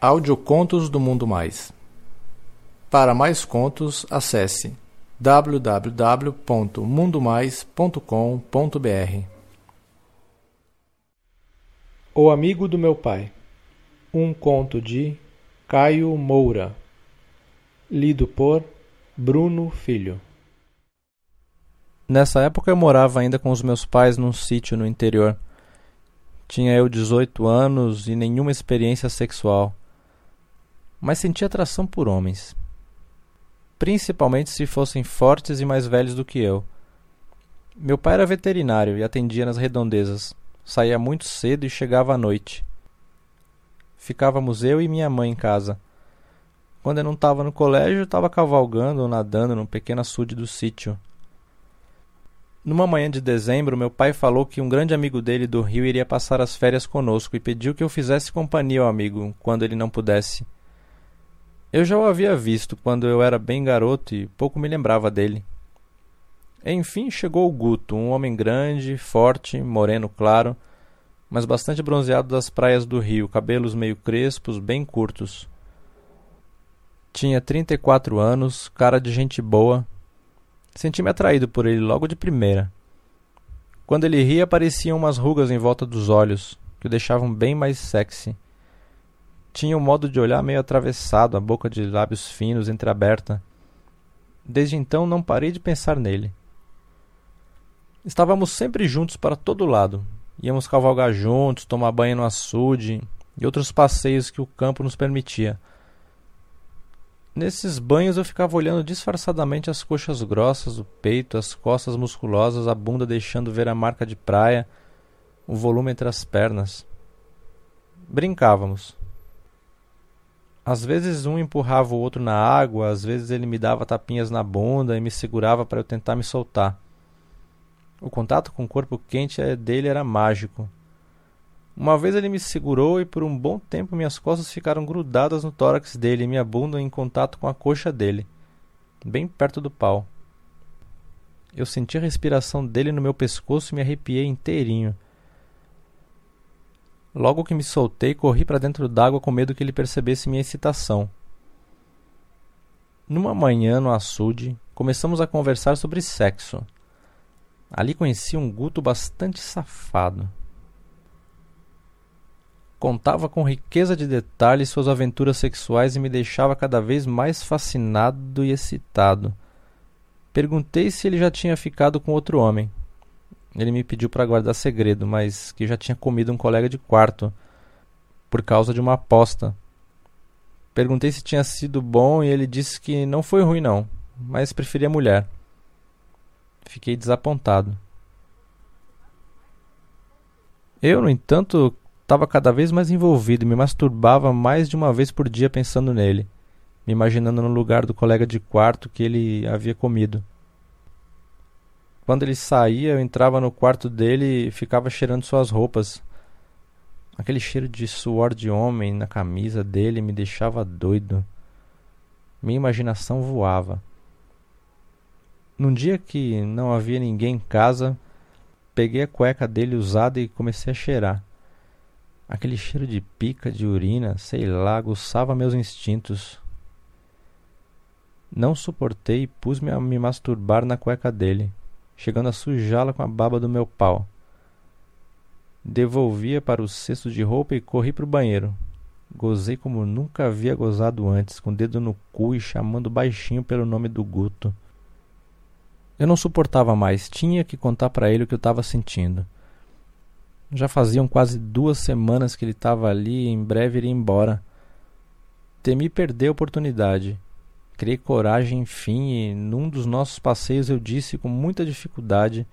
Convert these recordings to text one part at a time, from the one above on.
Audiocontos do Mundo Mais. Para mais contos, acesse www.mundomais.com.br. O amigo do meu pai. Um conto de Caio Moura. Lido por Bruno Filho. Nessa época eu morava ainda com os meus pais num sítio no interior. Tinha eu 18 anos e nenhuma experiência sexual mas sentia atração por homens, principalmente se fossem fortes e mais velhos do que eu. Meu pai era veterinário e atendia nas redondezas. Saía muito cedo e chegava à noite. Ficávamos eu e minha mãe em casa. Quando eu não estava no colégio, estava cavalgando ou nadando num pequeno açude do sítio. Numa manhã de dezembro, meu pai falou que um grande amigo dele do Rio iria passar as férias conosco e pediu que eu fizesse companhia ao amigo quando ele não pudesse. Eu já o havia visto quando eu era bem garoto e pouco me lembrava dele. Enfim chegou o Guto, um homem grande, forte, moreno claro, mas bastante bronzeado das praias do Rio, cabelos meio crespos, bem curtos. Tinha trinta e quatro anos, cara de gente boa. Senti-me atraído por ele logo de primeira. Quando ele ria, apareciam umas rugas em volta dos olhos, que o deixavam bem mais sexy. Tinha um modo de olhar meio atravessado, a boca de lábios finos entreaberta. Desde então não parei de pensar nele. Estávamos sempre juntos para todo lado. Íamos cavalgar juntos, tomar banho no açude e outros passeios que o campo nos permitia. Nesses banhos eu ficava olhando disfarçadamente as coxas grossas, o peito, as costas musculosas, a bunda deixando ver a marca de praia, o volume entre as pernas. Brincávamos. Às vezes um empurrava o outro na água, às vezes ele me dava tapinhas na bunda e me segurava para eu tentar me soltar. O contato com o corpo quente dele era mágico. Uma vez ele me segurou e por um bom tempo minhas costas ficaram grudadas no tórax dele e minha bunda em contato com a coxa dele, bem perto do pau. Eu senti a respiração dele no meu pescoço e me arrepiei inteirinho. Logo que me soltei, corri para dentro d'água com medo que ele percebesse minha excitação. Numa manhã no açude, começamos a conversar sobre sexo. Ali conheci um guto bastante safado. Contava com riqueza de detalhes suas aventuras sexuais e me deixava cada vez mais fascinado e excitado. Perguntei se ele já tinha ficado com outro homem. Ele me pediu para guardar segredo, mas que já tinha comido um colega de quarto por causa de uma aposta. Perguntei se tinha sido bom e ele disse que não foi ruim não, mas preferia mulher. Fiquei desapontado. Eu, no entanto, estava cada vez mais envolvido e me masturbava mais de uma vez por dia pensando nele, me imaginando no lugar do colega de quarto que ele havia comido. Quando ele saía, eu entrava no quarto dele e ficava cheirando suas roupas. Aquele cheiro de suor de homem na camisa dele me deixava doido. Minha imaginação voava. Num dia que não havia ninguém em casa, peguei a cueca dele usada e comecei a cheirar. Aquele cheiro de pica, de urina, sei lá, aguçava meus instintos. Não suportei e pus-me a me masturbar na cueca dele chegando a sujá-la com a baba do meu pau. Devolvia para o cesto de roupa e corri para o banheiro. Gozei como nunca havia gozado antes, com o dedo no cu e chamando baixinho pelo nome do Guto. Eu não suportava mais, tinha que contar para ele o que eu estava sentindo. Já faziam quase duas semanas que ele estava ali e em breve iria embora. Temi perder a oportunidade. Criei coragem, enfim, e num dos nossos passeios eu disse com muita dificuldade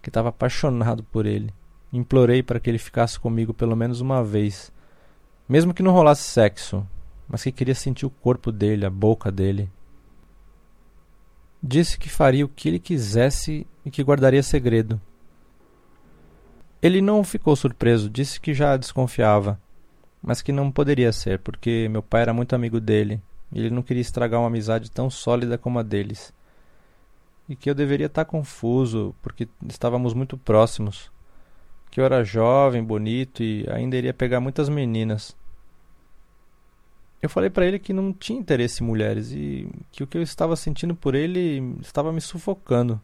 que estava apaixonado por ele. Implorei para que ele ficasse comigo pelo menos uma vez, mesmo que não rolasse sexo, mas que queria sentir o corpo dele, a boca dele. Disse que faria o que ele quisesse e que guardaria segredo. Ele não ficou surpreso, disse que já desconfiava, mas que não poderia ser, porque meu pai era muito amigo dele ele não queria estragar uma amizade tão sólida como a deles. E que eu deveria estar confuso, porque estávamos muito próximos. Que eu era jovem, bonito e ainda iria pegar muitas meninas. Eu falei para ele que não tinha interesse em mulheres e que o que eu estava sentindo por ele estava me sufocando.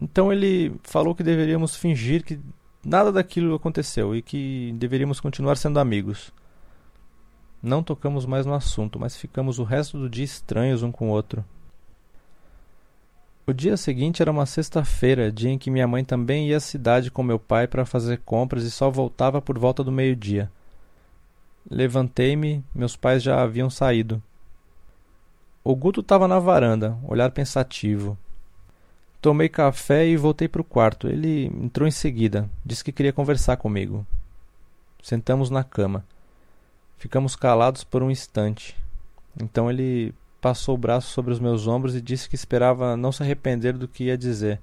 Então ele falou que deveríamos fingir que nada daquilo aconteceu e que deveríamos continuar sendo amigos. Não tocamos mais no assunto, mas ficamos o resto do dia estranhos um com o outro. O dia seguinte era uma sexta-feira, dia em que minha mãe também ia à cidade com meu pai para fazer compras e só voltava por volta do meio-dia. Levantei-me, meus pais já haviam saído. O Guto estava na varanda, olhar pensativo. Tomei café e voltei para o quarto. Ele entrou em seguida, disse que queria conversar comigo. Sentamos na cama. Ficamos calados por um instante. Então ele passou o braço sobre os meus ombros e disse que esperava não se arrepender do que ia dizer,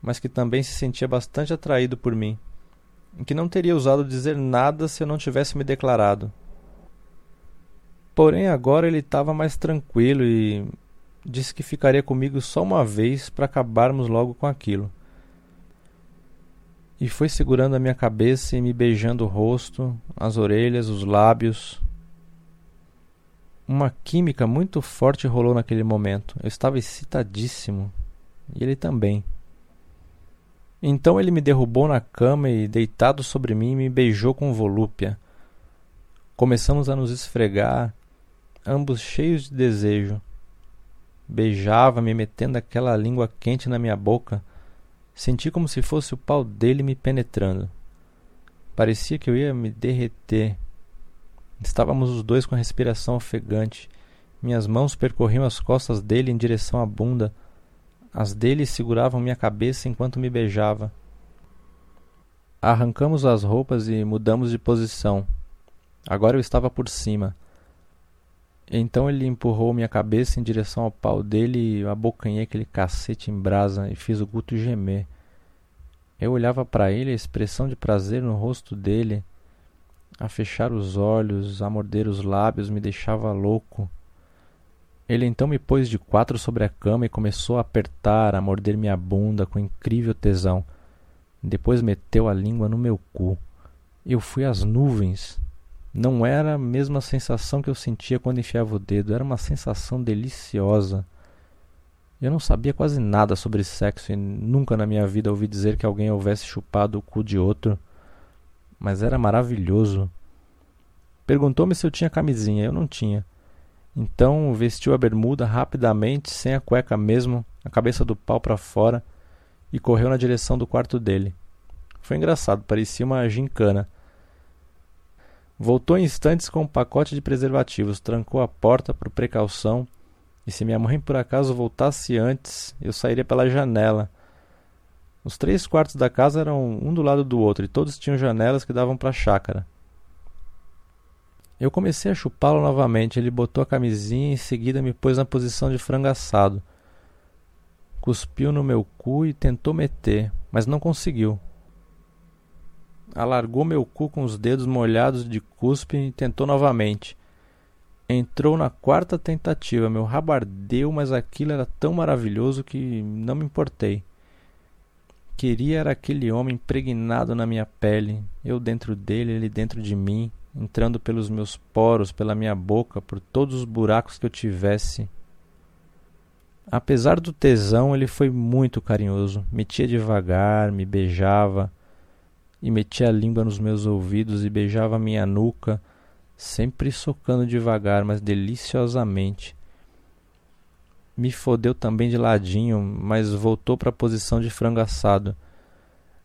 mas que também se sentia bastante atraído por mim, e que não teria ousado dizer nada se eu não tivesse me declarado. Porém, agora ele estava mais tranquilo e disse que ficaria comigo só uma vez para acabarmos logo com aquilo e foi segurando a minha cabeça e me beijando o rosto, as orelhas, os lábios. Uma química muito forte rolou naquele momento. Eu estava excitadíssimo. E ele também. Então ele me derrubou na cama e, deitado sobre mim, me beijou com volúpia. Começamos a nos esfregar, ambos cheios de desejo. Beijava-me, metendo aquela língua quente na minha boca Senti como se fosse o pau dele me penetrando. Parecia que eu ia me derreter. Estávamos os dois com a respiração ofegante. Minhas mãos percorriam as costas dele em direção à bunda. As dele seguravam minha cabeça enquanto me beijava. Arrancamos as roupas e mudamos de posição. Agora eu estava por cima. Então ele empurrou minha cabeça em direção ao pau dele e abocanhei aquele cacete em brasa e fiz o Guto gemer. Eu olhava para ele, a expressão de prazer no rosto dele, a fechar os olhos, a morder os lábios, me deixava louco. Ele então me pôs de quatro sobre a cama e começou a apertar, a morder minha bunda com incrível tesão. Depois meteu a língua no meu cu. Eu fui às nuvens. Não era a mesma sensação que eu sentia quando enfiava o dedo, era uma sensação deliciosa. Eu não sabia quase nada sobre sexo e nunca na minha vida ouvi dizer que alguém houvesse chupado o cu de outro, mas era maravilhoso. Perguntou-me se eu tinha camisinha, eu não tinha. Então vestiu a bermuda rapidamente, sem a cueca mesmo, a cabeça do pau para fora, e correu na direção do quarto dele. Foi engraçado, parecia uma gincana. Voltou em instantes com um pacote de preservativos, trancou a porta por precaução, e se minha mãe por acaso voltasse antes, eu sairia pela janela. Os três quartos da casa eram um do lado do outro e todos tinham janelas que davam para a chácara. Eu comecei a chupá-lo novamente. Ele botou a camisinha e em seguida me pôs na posição de frango assado. Cuspiu no meu cu e tentou meter, mas não conseguiu alargou meu cu com os dedos molhados de cuspe e tentou novamente. Entrou na quarta tentativa, meu rabo ardeu, mas aquilo era tão maravilhoso que não me importei. Queria era aquele homem impregnado na minha pele, eu dentro dele, ele dentro de mim, entrando pelos meus poros, pela minha boca, por todos os buracos que eu tivesse. Apesar do tesão, ele foi muito carinhoso. Metia devagar, me beijava e metia a língua nos meus ouvidos e beijava minha nuca, sempre socando devagar, mas deliciosamente. Me fodeu também de ladinho, mas voltou para a posição de frango assado.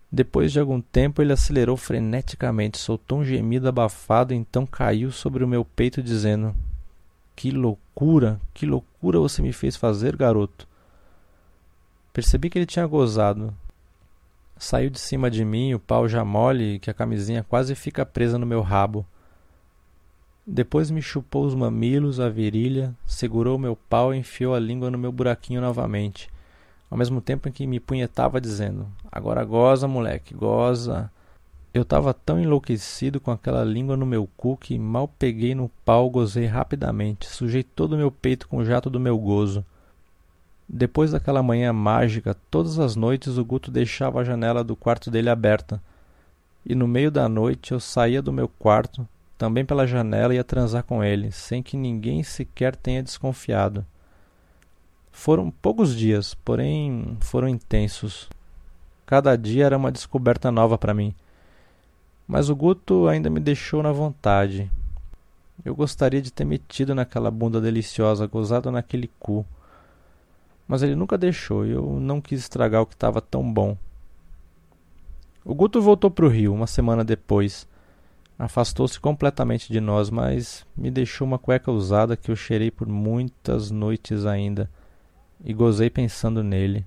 Depois de algum tempo, ele acelerou freneticamente, soltou um gemido abafado e então caiu sobre o meu peito, dizendo: Que loucura, que loucura você me fez fazer, garoto. Percebi que ele tinha gozado, Saiu de cima de mim, o pau já mole, que a camisinha quase fica presa no meu rabo. Depois me chupou os mamilos, a virilha, segurou meu pau e enfiou a língua no meu buraquinho novamente, ao mesmo tempo em que me punhetava dizendo: Agora goza, moleque, goza. Eu estava tão enlouquecido com aquela língua no meu cu que mal peguei no pau, gozei rapidamente, sujei todo o meu peito com o jato do meu gozo. Depois daquela manhã mágica, todas as noites o Guto deixava a janela do quarto dele aberta. E no meio da noite eu saía do meu quarto, também pela janela, ia transar com ele, sem que ninguém sequer tenha desconfiado. Foram poucos dias, porém foram intensos. Cada dia era uma descoberta nova para mim. Mas o Guto ainda me deixou na vontade. Eu gostaria de ter metido naquela bunda deliciosa, gozado naquele cu. Mas ele nunca deixou e eu não quis estragar o que estava tão bom. O Guto voltou para o Rio uma semana depois. Afastou-se completamente de nós, mas me deixou uma cueca usada que eu cheirei por muitas noites ainda e gozei pensando nele.